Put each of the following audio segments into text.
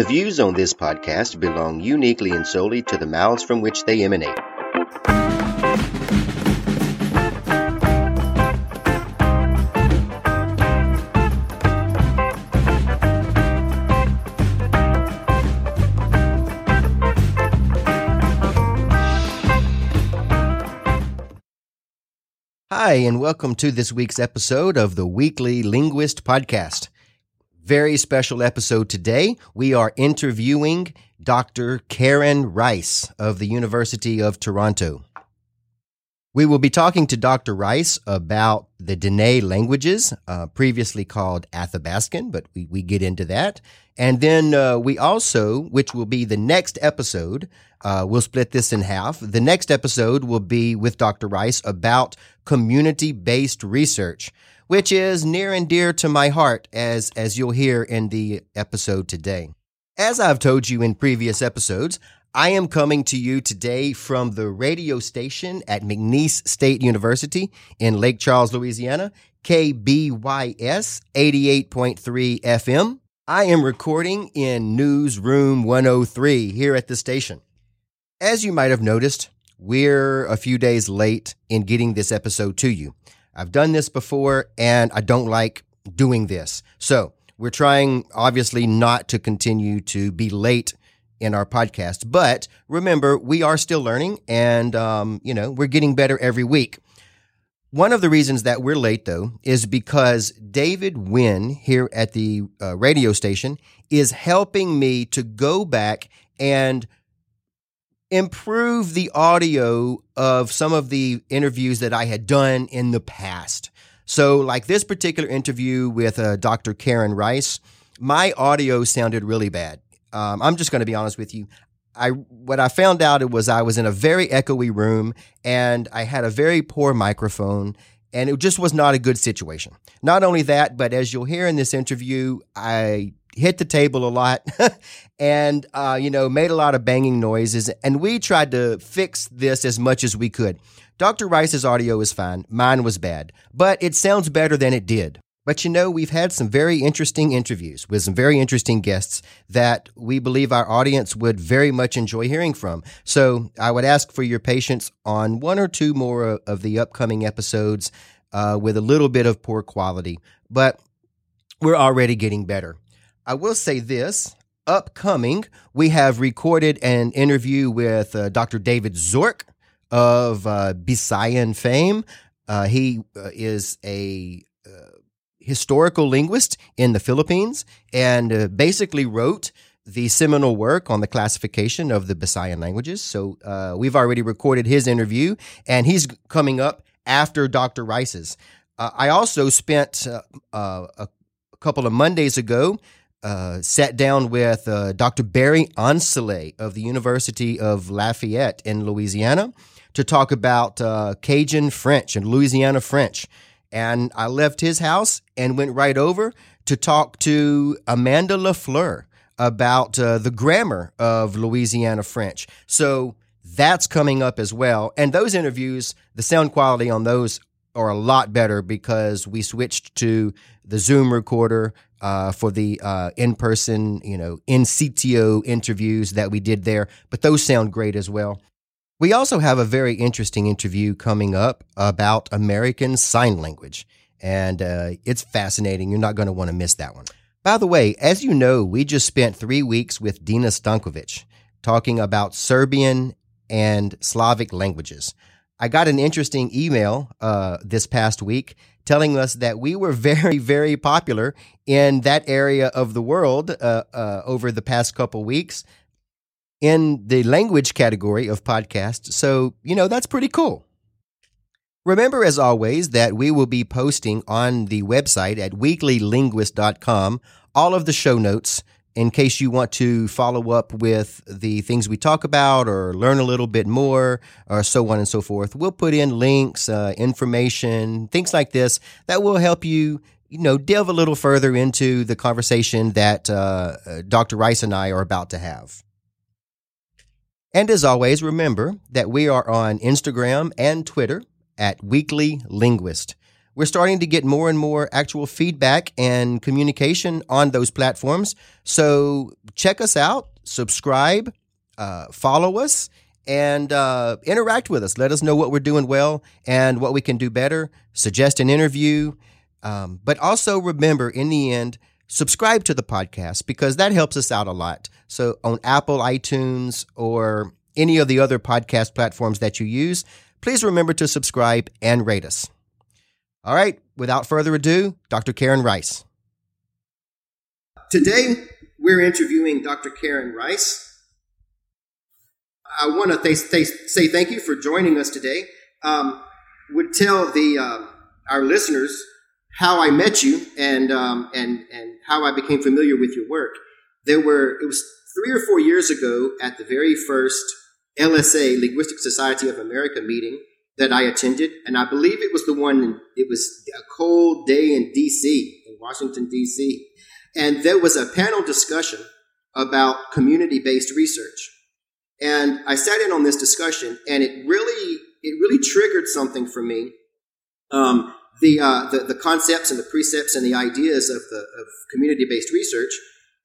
The views on this podcast belong uniquely and solely to the mouths from which they emanate. Hi, and welcome to this week's episode of the Weekly Linguist Podcast. Very special episode today. We are interviewing Dr. Keren Rice of the University of Toronto. We will be talking to Dr. Rice about the Dene languages, uh, previously called Athabaskan, but we, we get into that. And then uh, we also, which will be the next episode, uh, we'll split this in half. The next episode will be with Dr. Rice about community based research, which is near and dear to my heart, as, as you'll hear in the episode today. As I've told you in previous episodes, I am coming to you today from the radio station at McNeese State University in Lake Charles, Louisiana, KBYS 88.3 FM. I am recording in Newsroom 103 here at the station. As you might have noticed, we're a few days late in getting this episode to you. I've done this before and I don't like doing this. So we're trying, obviously, not to continue to be late in our podcast. But remember, we are still learning and, um, you know, we're getting better every week. One of the reasons that we're late, though, is because David Wynn here at the uh, radio station is helping me to go back and improve the audio of some of the interviews that I had done in the past. So, like this particular interview with uh, Dr. Keren Rice, my audio sounded really bad. Um, I'm just going to be honest with you. I what I found out was I was in a very echoey room and I had a very poor microphone and it just was not a good situation. Not only that, but as you'll hear in this interview, I hit the table a lot and uh, you know made a lot of banging noises and we tried to fix this as much as we could. Dr. Rice's audio is fine, mine was bad, but it sounds better than it did. But you know, we've had some very interesting interviews with some very interesting guests that we believe our audience would very much enjoy hearing from. So I would ask for your patience on one or two more of the upcoming episodes uh, with a little bit of poor quality, but we're already getting better. I will say this upcoming, we have recorded an interview with uh, Dr. David Zorc of uh, Bisayan fame. Uh, he uh, is a historical linguist in the Philippines and uh, basically wrote the seminal work on the classification of the Bisayan languages. So uh, we've already recorded his interview, and he's coming up after Dr. Rice's. Uh, I also spent uh, uh, a couple of Mondays ago. Uh, sat down with Dr. Barry Ancelet of the University of Lafayette in Louisiana to talk about Cajun French and Louisiana French. And I left his house and went right over to talk to Amanda LaFleur about uh, the grammar of Louisiana French. So that's coming up as well. And those interviews, the sound quality on those are a lot better because we switched to the Zoom recorder uh, for the uh, in-person, you know, in sitio interviews that we did there. But those sound great as well. We also have a very interesting interview coming up about American Sign Language, and uh, it's fascinating. You're not going to want to miss that one. By the way, as you know, we just spent three weeks with Dina Stankovic talking about Serbian and Slavic languages. I got an interesting email uh, this past week telling us that we were very, very popular in that area of the world uh, uh, over the past couple weeks in the language category of podcasts. So, you know, that's pretty cool. Remember, as always, that we will be posting on the website at weeklylinguist.com all of the show notes in case you want to follow up with the things we talk about or learn a little bit more or so on and so forth. We'll put in links, uh, information, things like this that will help you you know, delve a little further into the conversation that uh, uh Dr. Rice and I are about to have. And as always, remember that we are on Instagram and Twitter at Weekly Linguist. We're starting to get more and more actual feedback and communication on those platforms. So check us out, subscribe, uh, follow us, and uh, interact with us. Let us know what we're doing well and what we can do better. Suggest an interview. Um, but also remember, in the end, subscribe to the podcast because that helps us out a lot. So on Apple, iTunes, or any of the other podcast platforms that you use, please remember to subscribe and rate us. All right, without further ado, Dr. Keren Rice. Today, we're interviewing Dr. Keren Rice. I want to th- th- say thank you for joining us today. Um, would tell the uh, our listeners how I met you and um, and and how I became familiar with your work. There were it was three or four years ago at the very first LSA Linguistic Society of America meeting that I attended, and I believe it was the one. it was a cold day in D.C. in Washington D.C. And there was a panel discussion about community-based research, and I sat in on this discussion, and it really it really triggered something for me. Um, the, uh, the, the concepts and the precepts and the ideas of the of community-based research.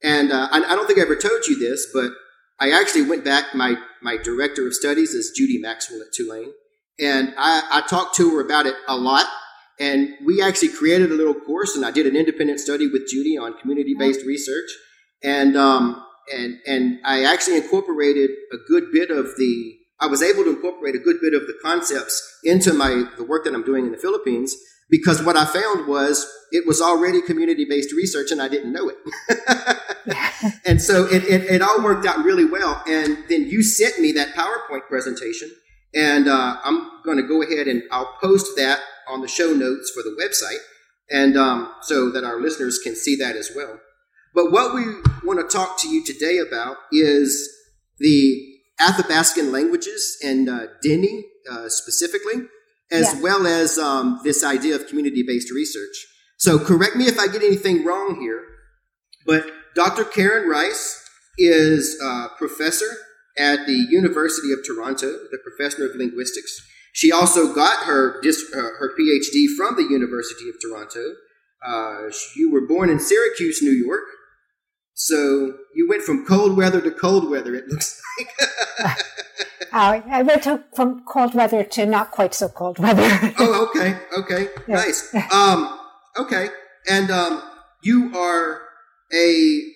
And uh, I, I don't think I ever told you this, but I actually went back. My my director of studies is Judy Maxwell at Tulane, and I, I talked to her about it a lot. And we actually created a little course, and I did an independent study with Judy on community-based mm-hmm. research, and um, and and I actually incorporated a good bit of the. I was able to incorporate a good bit of the concepts into my the work that I'm doing in the Philippines because what I found was it was already community-based research, and I didn't know it. and so it, it, it all worked out really well. And then you sent me that PowerPoint presentation and uh, I'm going to go ahead and I'll post that on the show notes for the website, and um, so that our listeners can see that as well. But what we want to talk to you today about is the Athabaskan languages and uh, Dene uh, specifically, as yeah. well as um, this idea of community-based research. So, correct me if I get anything wrong here, but Dr. Keren Rice is a professor at the University of Toronto, the professor of linguistics. She also got her uh, her PhD from the University of Toronto. Uh, you were born in Syracuse, New York, so you went from cold weather to cold weather. It looks like. uh, I went to, from cold weather to not quite so cold weather. oh, okay, okay, yeah. nice. Um, okay, and um, you are a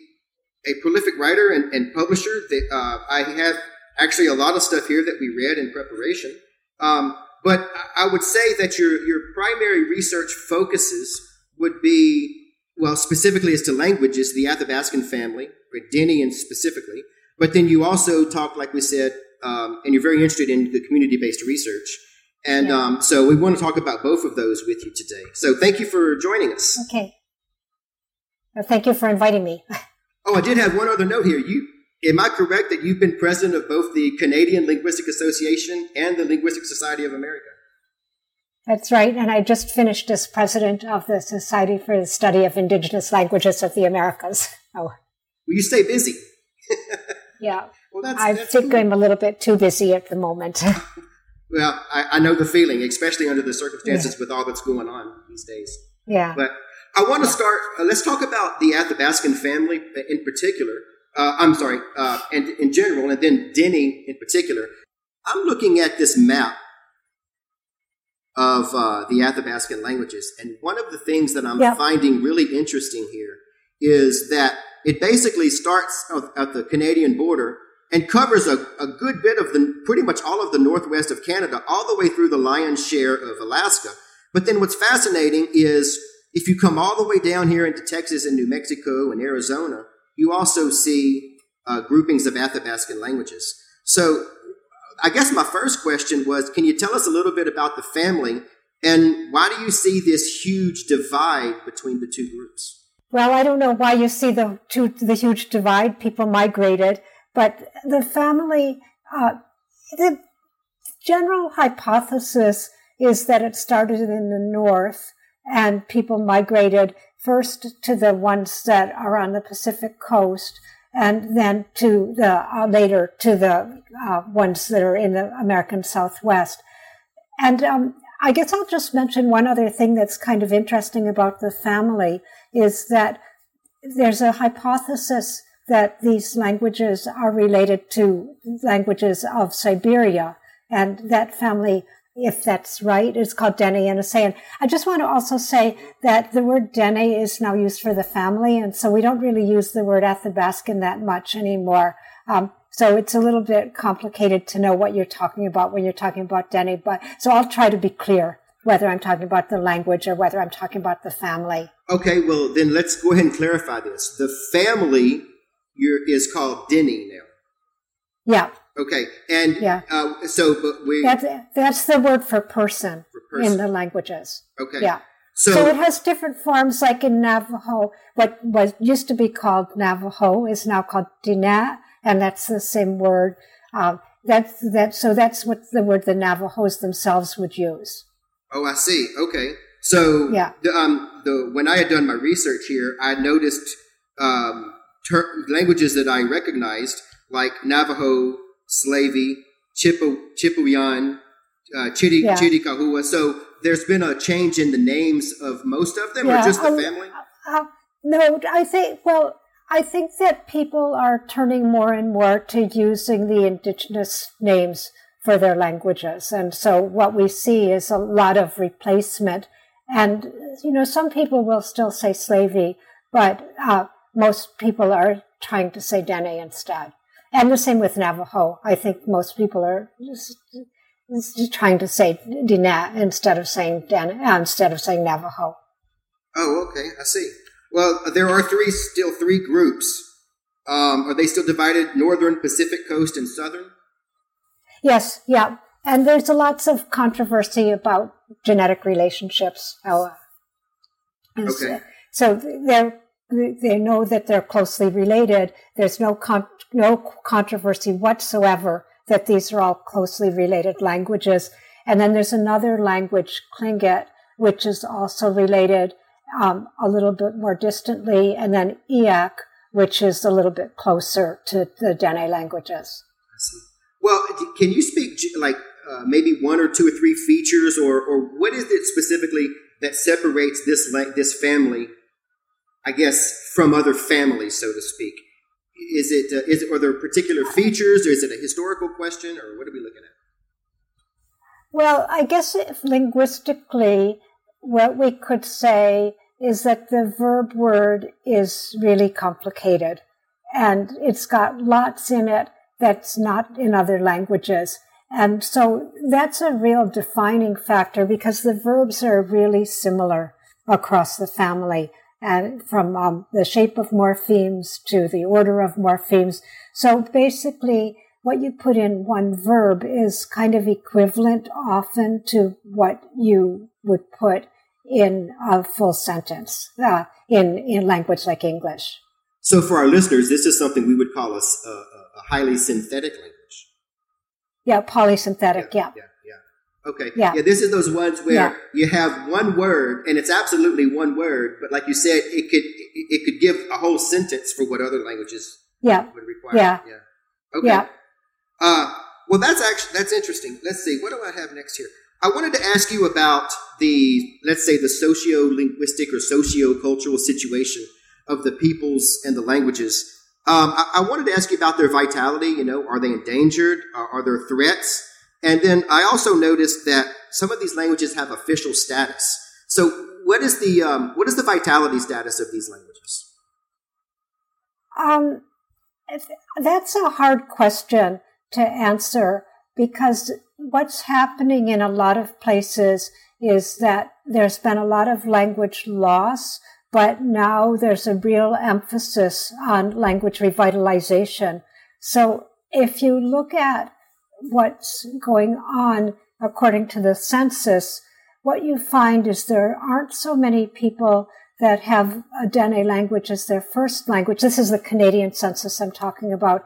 a prolific writer and, and publisher. That, uh, I have actually a lot of stuff here that we read in preparation. Um, but I would say that your your primary research focuses would be well, specifically as to languages, the Athabaskan family, or Denian specifically. But then you also talk, like we said, um, and you're very interested in the community based research. And yeah. um, so we want to talk about both of those with you today. So thank you for joining us. Okay. Well, thank you for inviting me. Oh, I did have one other note here. You am I correct that you've been president of both the Canadian Linguistic Association and the Linguistic Society of America? That's right, and I just finished as president of the Society for the Study of Indigenous Languages of the Americas. Oh, well, you stay busy. yeah, well, that's, I that's think cool. I'm a little bit too busy at the moment. well, I, I, know the feeling, especially under the circumstances yeah. with all that's going on these days. Yeah, but I want to start. Uh, let's talk about the Athabaskan family in particular. Uh, I'm sorry, uh, and in general, and then Dene in particular. I'm looking at this map of uh, the Athabaskan languages, and one of the things that I'm finding really interesting here is that it basically starts at the Canadian border and covers a, a good bit of the pretty much all of the northwest of Canada, all the way through the lion's share of Alaska. But then what's fascinating is if you come all the way down here into Texas and New Mexico and Arizona, you also see uh, groupings of Athabaskan languages. So I guess my first question was can you tell us a little bit about the family and why do you see this huge divide between the two groups? Well, I don't know why you see the two, the huge divide. People migrated, but the family, uh, the general hypothesis is that it started in the north and people migrated first to the ones that are on the Pacific coast and then to the uh, later to the uh, ones that are in the American Southwest. And um, I guess I'll just mention one other thing that's kind of interesting about the family is that there's a hypothesis that these languages are related to languages of Siberia. And that family, if that's right, It's called Dene Yenisei. I just want to also say that the word Dene is now used for the family. And so we don't really use the word Athabaskan that much anymore. Um, so it's a little bit complicated to know what you're talking about when you're talking about Dene. But so I'll try to be clear whether I'm talking about the language or whether I'm talking about the family. Okay, well then let's go ahead and clarify this. The family is called Dene now. Yeah. Okay, and yeah. Uh, so but we that's that's the word for person, for person. in the languages. Okay. Yeah. So, so, it has different forms, like in Navajo. What was used to be called Navajo is now called Diné, and that's the same word. Um, that's that. So that's what the word the Navajos themselves would use. Oh, I see. Okay. So yeah. the, um, the when I had done my research here, I noticed um, ter- languages that I recognized, like Navajo, Slavey, Chippewa, Chipewyan, uh, Chitty, yeah. So there's been a change in the names of most of them, yeah. or just the um, family? Uh, no, I think, well, I think that people are turning more and more to using the indigenous names for their languages. And so what we see is a lot of replacement. And, you know, some people will still say slavey, but uh, most people are trying to say Dene instead. And the same with Navajo. I think most people are just, just trying to say Diné instead of saying Dan, uh, instead of saying Navajo. Oh, okay, I see. Well, there are three still three groups. Um, are they still divided? Northern, Pacific Coast, and Southern. Yes, yeah, and there's lots of controversy about genetic relationships. okay. So, so they're they know that they're closely related. There's no con- no controversy whatsoever that these are all closely related languages. And then there's another language, Tlingit, which is also related um, a little bit more distantly, and then Eyak, which is a little bit closer to the Dene languages. I see. Well, can you speak like uh, maybe one or two or three features, or or what is it specifically that separates this this family I guess, from other families, so to speak? Is it, uh, is it, are there particular features, or is it a historical question, or what are we looking at? Well, I guess linguistically, what we could say is that the verb word is really complicated, and it's got lots in it that's not in other languages. And so that's a real defining factor because the verbs are really similar across the family and from um, the shape of morphemes to the order of morphemes. So basically, what you put in one verb is kind of equivalent often to what you would put in a full sentence uh, in, in language like English. So for our listeners, this is something we would call a, a, a highly synthetic language. Yeah, polysynthetic, yeah. yeah. Okay. Yeah. Yeah. This is those ones where yeah. you have one word and it's absolutely one word, but like you said, it could it could give a whole sentence for what other languages yeah. would require. Yeah. Yeah. Okay. Yeah. Uh, well, that's actually that's interesting. Let's see. What do I have next here? I wanted to ask you about the let's say the socio linguistic or socio cultural situation of the peoples and the languages. Um, I, I, wanted to ask you about their vitality. You know, are they endangered? Are, are there threats? And then I also noticed that some of these languages have official status. So, what is the um, what is the vitality status of these languages? Um, that's a hard question to answer because what's happening in a lot of places is that there's been a lot of language loss, but now there's a real emphasis on language revitalization. So if you look at what's going on according to the census, what you find is there aren't so many people that have a Dene language as their first language. This is the Canadian census I'm talking about.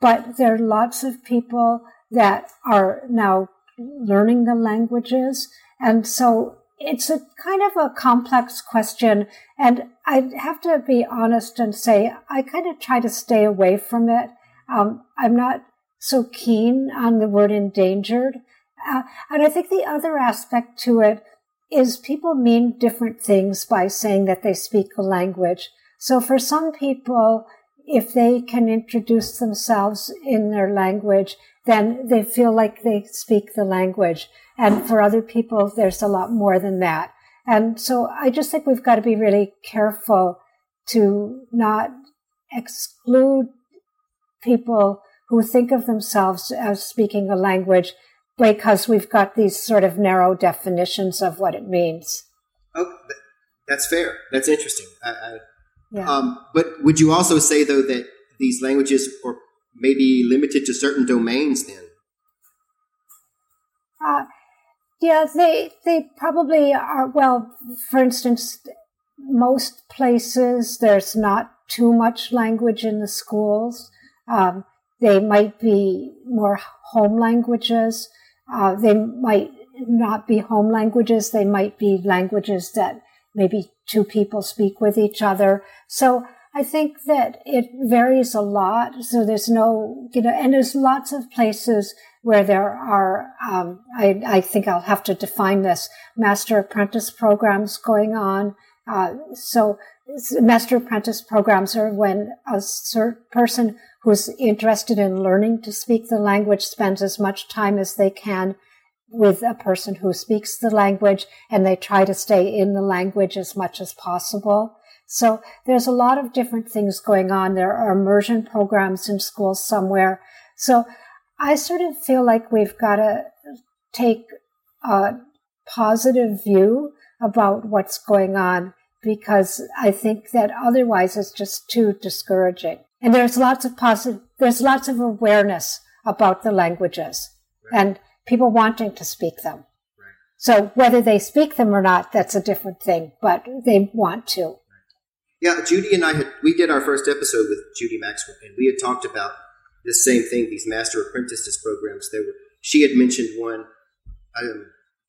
But there are lots of people that are now learning the languages. And so it's a kind of a complex question. And I have to be honest and say, I kind of try to stay away from it. Um, I'm not so keen on the word endangered. uh, and I think the other aspect to it is people mean different things by saying that they speak a language. So for some people, if they can introduce themselves in their language, then they feel like they speak the language. And for other people, there's a lot more than that. And so I just think we've got to be really careful to not exclude people who think of themselves as speaking a language because we've got these sort of narrow definitions of what it means. Oh, that's fair. That's interesting. I, I, yeah. Um, but would you also say, though, that these languages are maybe limited to certain domains then? Uh, yeah, they they probably are. Well, for instance, most places there's not too much language in the schools. Um, they might be more home languages. Uh, they might not be home languages. They might be languages that maybe two people speak with each other. So I think that it varies a lot. So there's no, you know, and there's lots of places where there are, um, I, I, think I'll have to define this, master apprentice programs going on. Uh, so master apprentice programs are when a person who's interested in learning to speak the language spends as much time as they can with a person who speaks the language and they try to stay in the language as much as possible. So there's a lot of different things going on. There are immersion programs in schools somewhere. So I sort of feel like we've got to take a positive view about what's going on because I think that otherwise it's just too discouraging. And there's lots of positive, there's lots of awareness about the languages right. and people wanting to speak them. Right. So whether they speak them or not, that's a different thing, but they want to. Yeah, Judy and I had, we did our first episode with Judy Maxwell and we had talked about this same thing, these master apprentices programs. There were, she had mentioned one, um,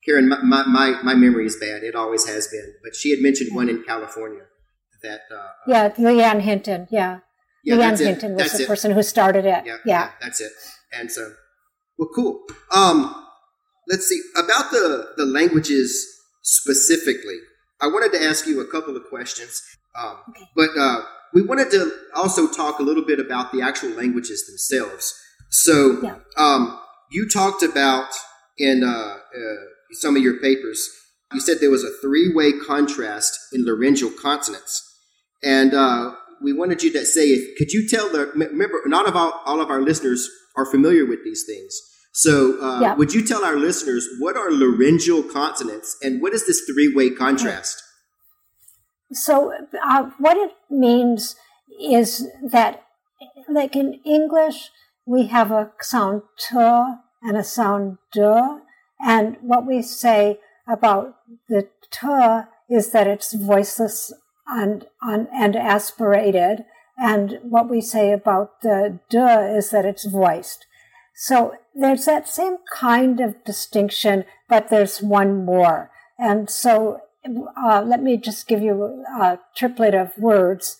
Keren, my, my, my memory is bad. It always has been. But she had mentioned one in California that. Uh, yeah, Leanne Hinton. Yeah. Yeah, Leanne Hinton was the it. person who started it. Yeah, yeah, that's it. And so, well, cool. Um, let's see about the the languages specifically. I wanted to ask you a couple of questions, um, okay. but uh, we wanted to also talk a little bit about the actual languages themselves. So, yeah. um, you talked about in uh, uh, some of your papers, you said there was a three way contrast in laryngeal consonants, and uh, we wanted you to say, if, could you tell the, remember, not of all, all of our listeners are familiar with these things. So, uh, yeah. would you tell our listeners what are laryngeal consonants and what is this three way contrast? So, uh, what it means is that, like in English, we have a sound t and a sound d, and what we say about the t is that it's voiceless and, and aspirated. And what we say about the d is that it's voiced. So there's that same kind of distinction, but there's one more. And so uh, let me just give you a triplet of words.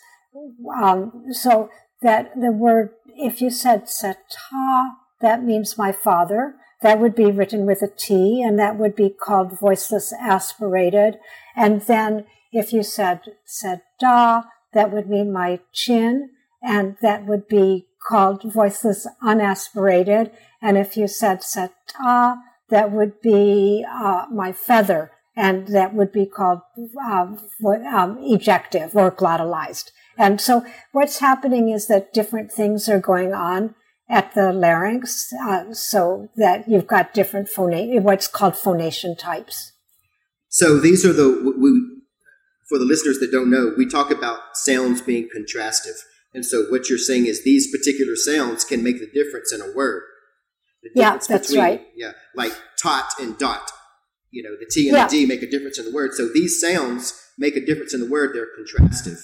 Um, so that the word, if you said sata, that means my father. That would be written with a T, and that would be called voiceless aspirated. And then if you said, said da, that would mean my chin, and that would be called voiceless unaspirated. And if you said said ta, that would be uh, my feather, and that would be called uh, um, ejective or glottalized. And so what's happening is that different things are going on at the larynx, uh, so that you've got different phonate, what's called phonation types. So these are the we, for the listeners that don't know, we talk about sounds being contrastive. And so what you're saying is these particular sounds can make the difference in a word. yeah, that's between, right. Yeah, like tot and dot. You know, the T and yeah. the D make a difference in the word. So these sounds make a difference in the word. They're contrastive.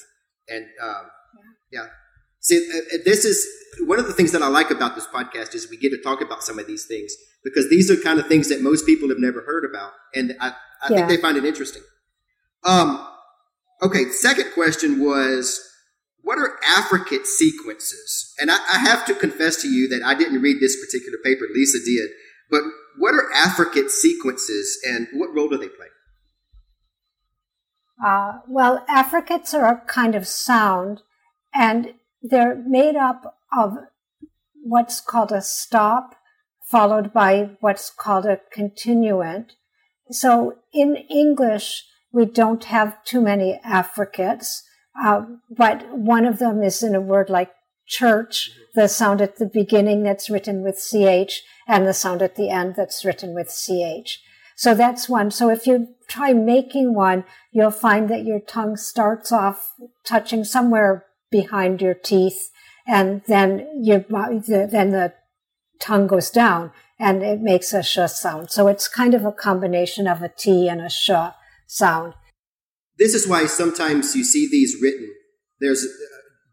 And um, yeah. yeah. See, this is one of the things that I like about this podcast is we get to talk about some of these things because these are kind of things that most people have never heard about. And I, I yeah. think they find it interesting. Um, Okay, second question was what are affricate sequences? And I, I, have to confess to you that I didn't read this particular paper, Lisa did. But what are affricate sequences and what role do they play? Uh, well, affricates are a kind of sound, and they're made up of what's called a stop, followed by what's called a continuant. So in English, we don't have too many affricates, uh, but one of them is in a word like church, the sound at the beginning that's written with ch, and the sound at the end that's written with ch. So that's one. So if you try making one, you'll find that your tongue starts off touching somewhere behind your teeth, and then you then the tongue goes down and it makes a sh sound. So it's kind of a combination of a t and a sh sound. This is why sometimes you see these written. There's uh,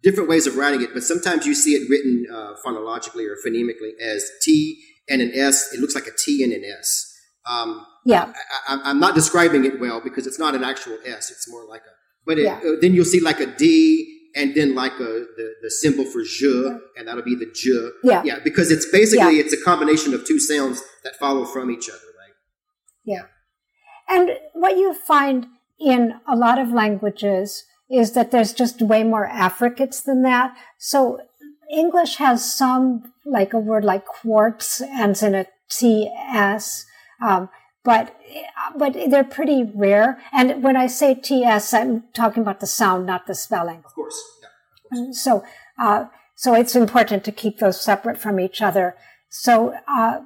different ways of writing it, but sometimes you see it written uh, phonologically or phonemically as T and an S. It looks like a T and an S. Um, yeah. I, am not describing it well because it's not an actual S. It's more like a, but it, yeah. uh, then you'll see like a D and then like a, the, the symbol for je, and that'll be the je. Yeah. Yeah, because it's basically, yeah. it's a combination of two sounds that follow from each other, right? Yeah. And what you find in a lot of languages is that there's just way more affricates than that. So English has some, like a word like quartz ends in a TS. Um, but but they're pretty rare. And when I say TS, I'm talking about the sound, not the spelling. Of course. Yeah, of course. So uh, so it's important to keep those separate from each other. So uh,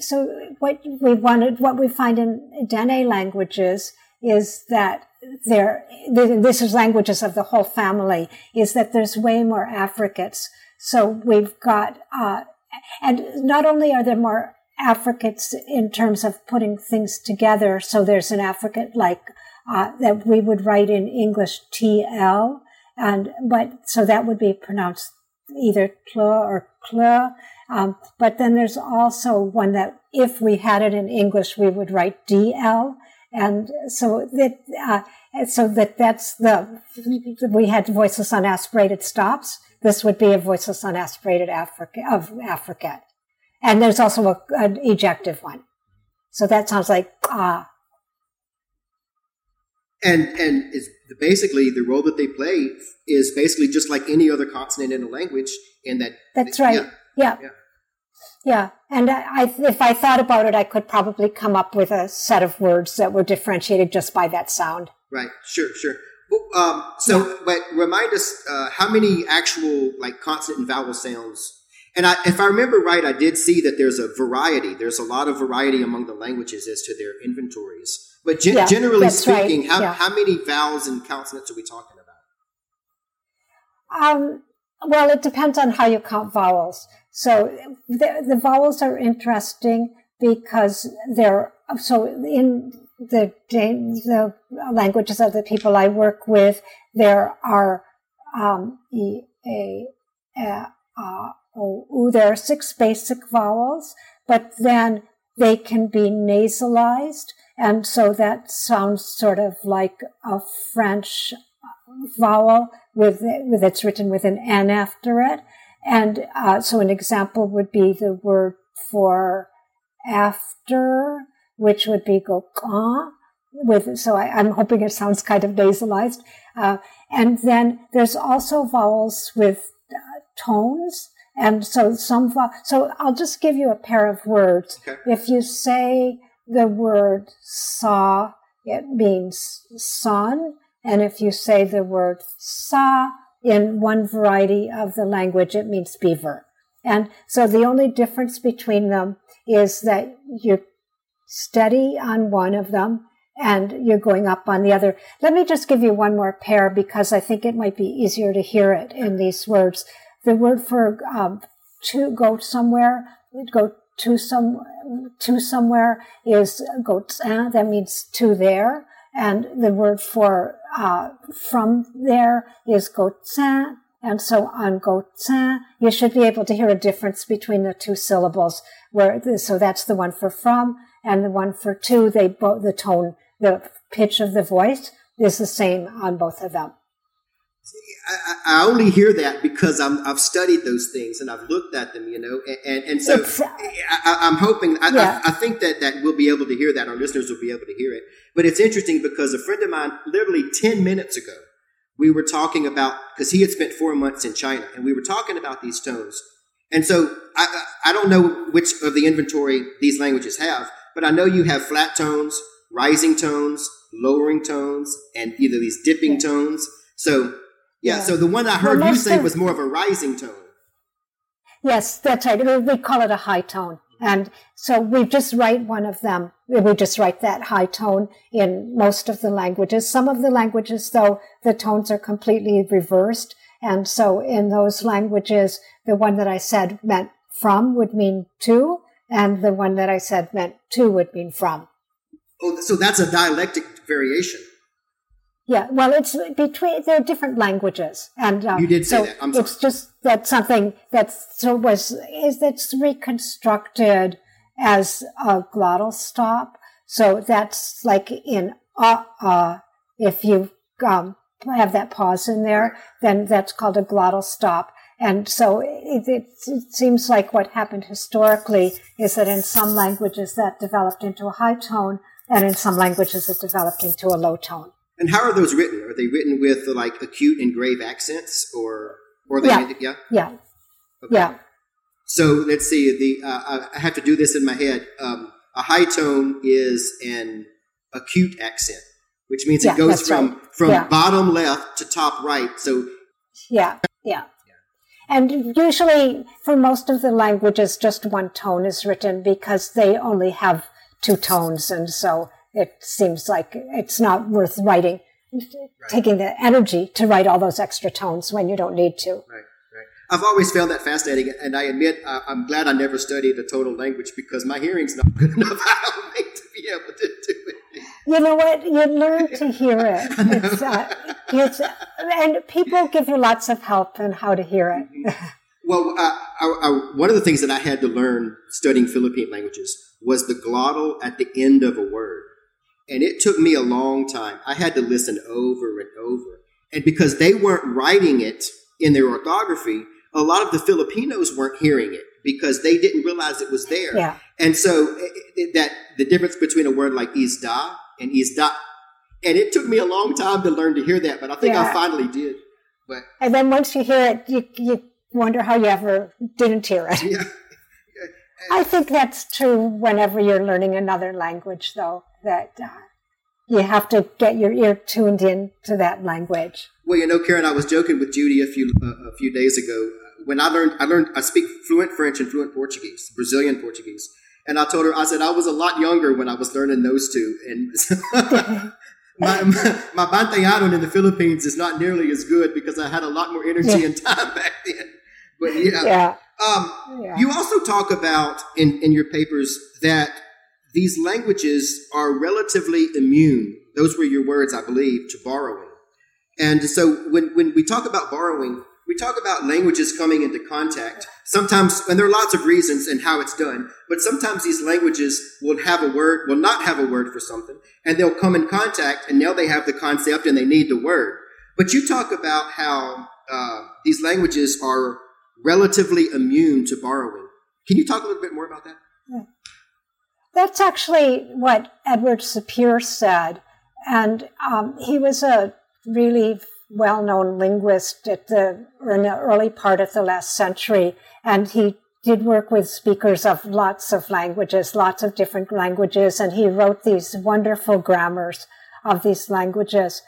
so what we wanted, what we find in Dene languages is that there, this is languages of the whole family, is that there's way more affricates. So we've got, uh, and not only are there more affricates in terms of putting things together. So there's an affricate like uh, that we would write in English TL, and but so that would be pronounced either cl or cl. Um, but then there's also one that if we had it in English, we would write DL, and so that uh, so that that's the we had voiceless unaspirated stops. This would be a voiceless unaspirated Africa of affricate. And there's also a, an ejective one. So that sounds like ah. And and is basically the role that they play is basically just like any other consonant in a language. In that that's right. Yeah. Yeah. yeah. yeah. And I, if I thought about it, I could probably come up with a set of words that were differentiated just by that sound. Right. Sure. Sure. Um, so, yeah. but remind us uh, how many actual like consonant and vowel sounds and I, if I remember right, I did see that there's a variety. There's a lot of variety among the languages as to their inventories. But gen- yeah, generally speaking, right. how, yeah. how many vowels and consonants are we talking about? Um, well, it depends on how you count vowels. So the, the vowels are interesting because they're so in the the languages of the people I work with, there are um, e, a, a, a, oh, there are six basic vowels, but then they can be nasalized. And so that sounds sort of like a French vowel with, with it's written with an N after it. And uh, so an example would be the word for after, which would be gokan. With so I, am hoping it sounds kind of nasalized. Uh, and then there's also vowels with uh, tones. And so some, so I'll just give you a pair of words. Okay. If you say the word sa, it means sun. And if you say the word sa in one variety of the language, it means beaver. And so the only difference between them is that you're steady on one of them and you're going up on the other. Let me just give you one more pair because I think it might be easier to hear it in these words the word for um, to go somewhere, go to some to somewhere is go uh, that means to there, and the word for uh, from there is go and so on go you should be able to hear a difference between the two syllables. Where so that's the one for from and the one for to. They both the tone, the pitch of the voice is the same on both of them. I, I, only hear that because I'm, I've studied those things and I've looked at them, you know, and, and, and so I, am hoping, I, yeah. I, I, think that, that we'll be able to hear that. Our listeners will be able to hear it. But it's interesting because a friend of mine, literally 10 minutes ago, we were talking about, because he had spent four months in China and we were talking about these tones. And so I, I don't know which of the inventory these languages have, but I know you have flat tones, rising tones, lowering tones, and either these dipping yeah. tones. So yeah, so the one I heard you say of, was more of a rising tone. Yes, that's right. We call it a high tone. And so we just write one of them. We just write that high tone in most of the languages. Some of the languages, though, the tones are completely reversed. And so in those languages, the one that I said meant from would mean to, and the one that I said meant to would mean from. Oh, so that's a dialectic variation. Yeah, well, it's between there are different languages, and um, you did say so that. I'm sorry. It's just that something that so was is that's reconstructed as a glottal stop. So that's like in uh uh. If you um, have that pause in there, then that's called a glottal stop. And so it, it, it, seems like what happened historically is that in some languages that developed into a high tone, and in some languages it developed into a low tone. And how are those written? Are they written with like acute and grave accents, or or they yeah yeah yeah, okay. yeah. So let's see. The uh, I have to do this in my head. Um, a high tone is an acute accent, which means yeah, it goes from right. from yeah. bottom left to top right. So yeah, yeah. And usually, for most of the languages, just one tone is written because they only have two tones, and so it seems like it's not worth writing, right. taking the energy to write all those extra tones when you don't need to. Right, right. I've always found that fascinating, and I admit uh, I'm glad I never studied a tonal language because my hearing's not good enough. I to be able to do it. You know what? You learn to hear it. It's, uh, it's, and people give you lots of help in how to hear it. Mm-hmm. Well, uh, I, I, one of the things that I had to learn studying Philippine languages was the glottal at the end of a word. And it took me a long time. I had to listen over and over. And because they weren't writing it in their orthography, a lot of the Filipinos weren't hearing it because they didn't realize it was there. Yeah. And so it, it, that the difference between a word like isda and isda, and it took me a long time to learn to hear that, but I think yeah. I finally did. But and then once you hear it, you you wonder how you ever didn't hear it. Yeah. I think that's true whenever you're learning another language, though that uh, you have to get your ear tuned in to that language. Well, you know, Keren, I was joking with Judy a few uh, a few days ago when I learned I learned I speak fluent French and fluent Portuguese, Brazilian Portuguese, and I told her I said I was a lot younger when I was learning those two, and my, my my in the Philippines is not nearly as good because I had a lot more energy yeah. and time back then. But yeah. yeah. Um, yeah. You also talk about in, in your papers that these languages are relatively immune. Those were your words, I believe, to borrowing. And so when, when we talk about borrowing, we talk about languages coming into contact. Sometimes, and there are lots of reasons and how it's done, but sometimes these languages will have a word, will not have a word for something, and they'll come in contact, and now they have the concept and they need the word. But you talk about how uh, these languages are relatively immune to borrowing. Can you talk a little bit more about that? That's actually what Edward Sapir said. And um, he was a really well known linguist at the, in the early part of the last century. And he did work with speakers of lots of languages, lots of different languages. And he wrote these wonderful grammars of these languages.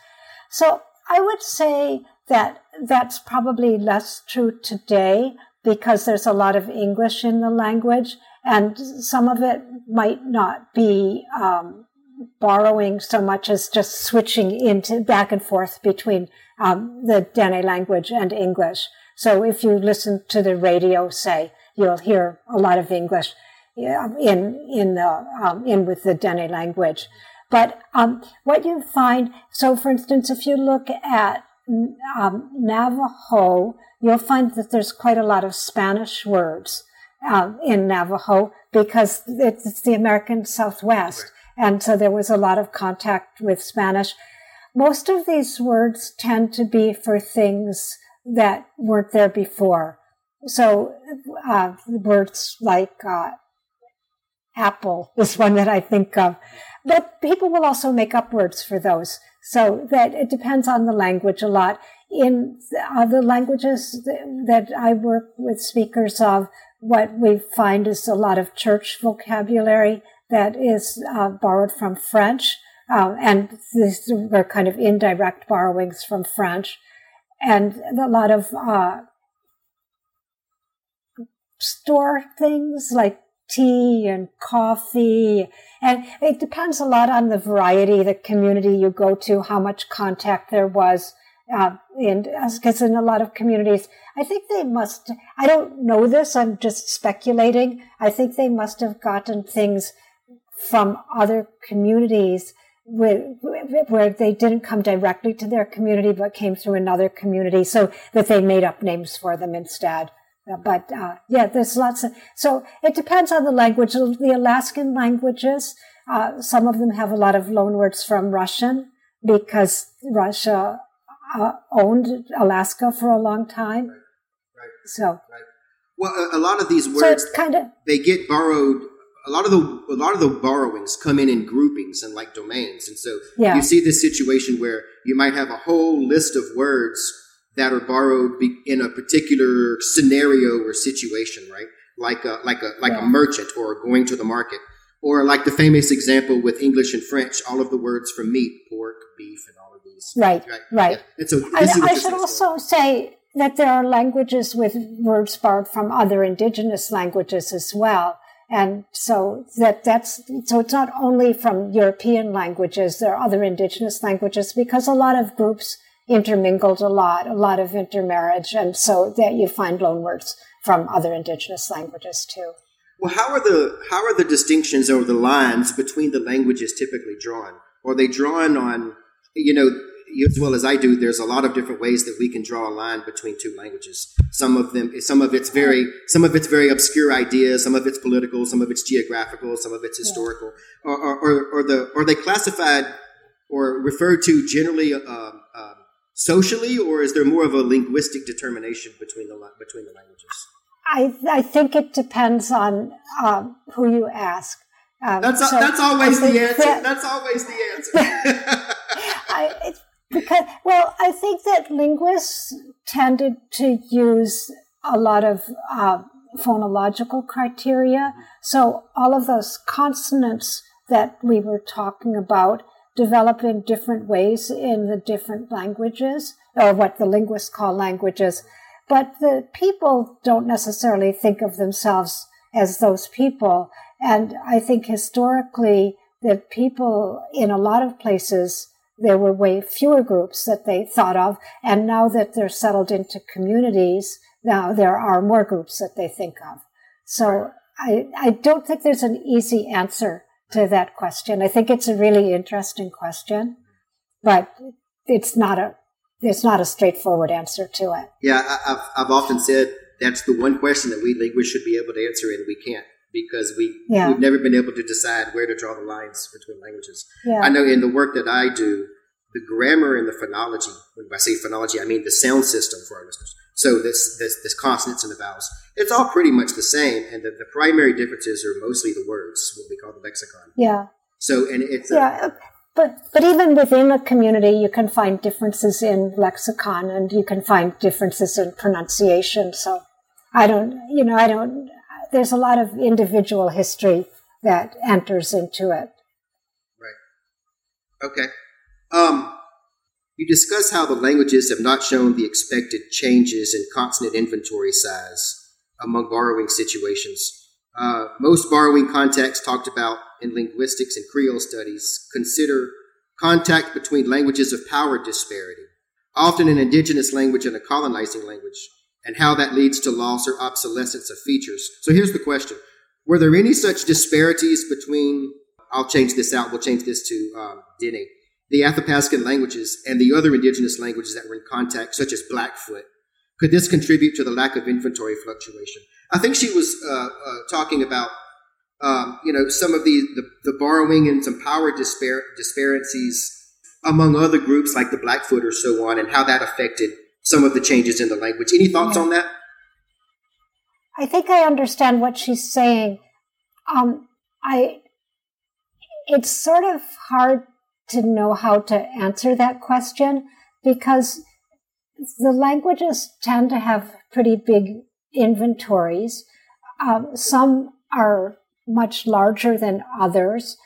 So I would say that that's probably less true today because there's a lot of English in the language and some of it might not be um, borrowing so much as just switching into back and forth between um, the Dene language and English. So if you listen to the radio, say, you'll hear a lot of English in in the um, in with the Dene language. But um, what you find, so for instance, if you look at um, Navajo, you'll find that there's quite a lot of Spanish words uh, in Navajo because it's the American Southwest. Right. And so there was a lot of contact with Spanish. most of these words tend to be for things that weren't there before. So, uh, words like, uh, apple is one that I think of. But people will also make up words for those. So that it depends on the language a lot. In the languages that I work with speakers of, what we find is a lot of church vocabulary that is uh, borrowed from French. Uh, and these were kind of indirect borrowings from French. And a lot of uh, store things like tea and coffee. And it depends a lot on the variety, the community you go to, how much contact there was. Uh, and because in a lot of communities, I think they must, I don't know this, I'm just speculating. I think they must have gotten things from other communities where they didn't come directly to their community, but came through another community so that they made up names for them instead. Uh, but uh, yeah, there's lots of. So it depends on the language. The Alaskan languages, uh, some of them have a lot of loanwords from Russian because Russia uh, owned Alaska for a long time. Right. So. Right. Well, a, a, lot of these words so kind of they get borrowed. A lot of the a lot of the borrowings come in in groupings and like domains, and so yeah. you see this situation where you might have a whole list of words that are borrowed in a particular scenario or situation, right? Like a, like a, like yeah. a merchant or going to the market. Or like the famous example with English and French, all of the words for meat, pork, beef, and all Right, right. right. Yeah. And so I, I should also say that there are languages with words borrowed from other indigenous languages as well. And so that that's, so it's not only from European languages, there are other indigenous languages because a lot of groups intermingled a lot, a lot of intermarriage, and so that you find loanwords from other indigenous languages too. Well, how are the how are the distinctions or the lines between the languages typically drawn? Are they drawn on, you know, as well as I do? There's a lot of different ways that we can draw a line between two languages. Some of them, some of it's very, some of it's very obscure ideas. Some of it's political. Some of it's geographical. Some of it's historical. Yeah. Or, or, or, or, the are they classified or referred to generally? Uh, uh, socially, or is there more of a linguistic determination between the between the languages? I I think it depends on um, who you ask. Um, that's so that's always the answer. That, that's always the answer. I, because well, I think that linguists tended to use a lot of uh, phonological criteria. So all of those consonants that we were talking about develop in different ways in the different languages, or what the linguists call languages. But the people don't necessarily think of themselves as those people. And I think historically that people in a lot of places, there were way fewer groups that they thought of. And now that they're settled into communities, now there are more groups that they think of. So I, I don't think there's an easy answer to that question. I think it's a really interesting question, but it's not a it's not a straightforward answer to it. Yeah, I, have I've often said that's the one question that we linguists should be able to answer, and we can't because we yeah. we've never been able to decide where to draw the lines between languages. Yeah. I know in the work that I do, the grammar and the phonology. When I say phonology, I mean the sound system for our listeners. So this, this, this consonants and the vowels, it's all pretty much the same. And the, the primary differences are mostly the words, what we call the lexicon. Yeah. So, and it's, yeah. A, but, but even within a community, you can find differences in lexicon and you can find differences in pronunciation. So I don't, you know, I don't, there's a lot of individual history that enters into it. Right. Okay. Um, you discuss how the languages have not shown the expected changes in consonant inventory size among borrowing situations. Uh, most borrowing contexts talked about in linguistics and Creole studies consider contact between languages of power disparity, often an indigenous language and a colonizing language, and how that leads to loss or obsolescence of features. So here's the question Were there any such disparities between, I'll change this out, we'll change this to um, Dene the Athabaskan languages and the other indigenous languages that were in contact, such as Blackfoot? Could this contribute to the lack of inventory fluctuation? I think she was uh, uh, talking about, um, you know, some of the, the, the, borrowing and some power dispar- disparities among other groups like the Blackfoot or so on, and how that affected some of the changes in the language. Any thoughts yeah. on that? I think I understand what she's saying. Um, I, it's sort of hard to know how to answer that question because the languages tend to have pretty big inventories. Um, some are much larger than others,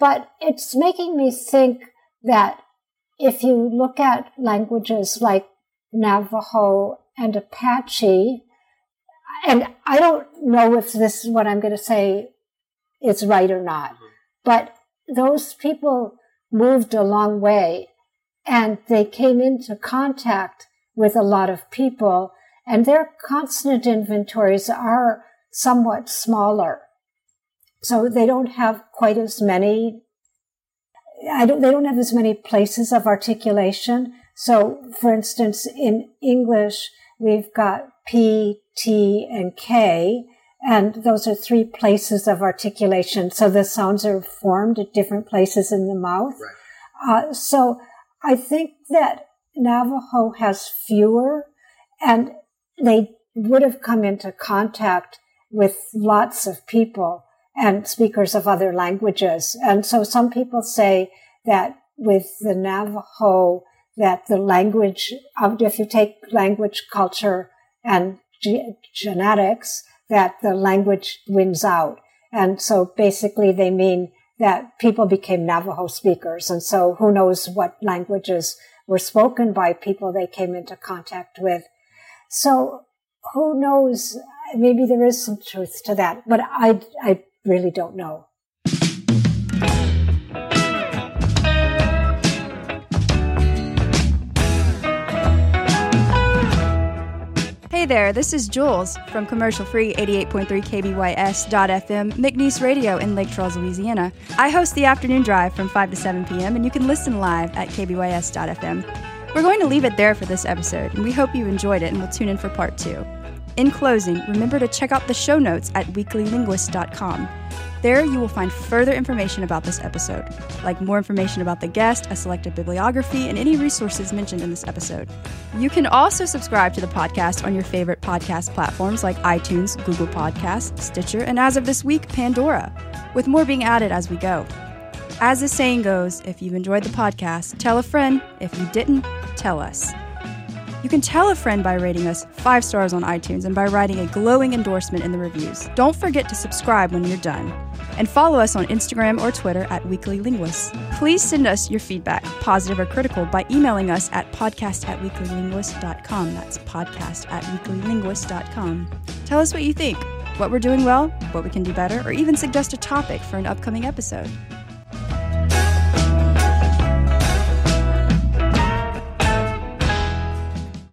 but it's making me think that if you look at languages like Navajo and Apache, and I don't know if this is what I'm going to say is right or not, mm-hmm. but those people moved a long way and they came into contact with a lot of people and their consonant inventories are somewhat smaller. So they don't have quite as many, don't, they don't have as many places of articulation. So for instance, in English, we've got P, T, and K, and those are three places of articulation. So the sounds are formed at different places in the mouth. Right. Uh, so I think that Navajo has fewer, and they would have come into contact with lots of people and speakers of other languages. And so some people say that with the Navajo, that the language, if you take language, culture, and ge- genetics, that the language wins out. And so basically they mean that people became Navajo speakers. And so who knows what languages were spoken by people they came into contact with. So who knows? Maybe there is some truth to that, but I, I really don't know. Hey there, this is Jules from commercial free 88.3 KBYS.FM, McNeese Radio in Lake Charles, Louisiana. I host the afternoon drive from 5 to 7 p.m., and you can listen live at KBYS.FM. We're going to leave it there for this episode, and we hope you enjoyed it and will tune in for part two. In closing, remember to check out the show notes at weeklylinguist.com. There, you will find further information about this episode, like more information about the guest, a selected bibliography, and any resources mentioned in this episode. You can also subscribe to the podcast on your favorite podcast platforms like iTunes, Google Podcasts, Stitcher, and as of this week, Pandora, with more being added as we go. As the saying goes, if you've enjoyed the podcast, tell a friend. If you didn't, tell us. You can tell a friend by rating us five stars on iTunes and by writing a glowing endorsement in the reviews. Don't forget to subscribe when you're done. And follow us on Instagram or Twitter at Weekly Linguists. Please send us your feedback, positive or critical, by emailing us at podcast at weeklylinguist.com. That's podcast at weeklylinguist.com. Tell us what you think, what we're doing well, what we can do better, or even suggest a topic for an upcoming episode.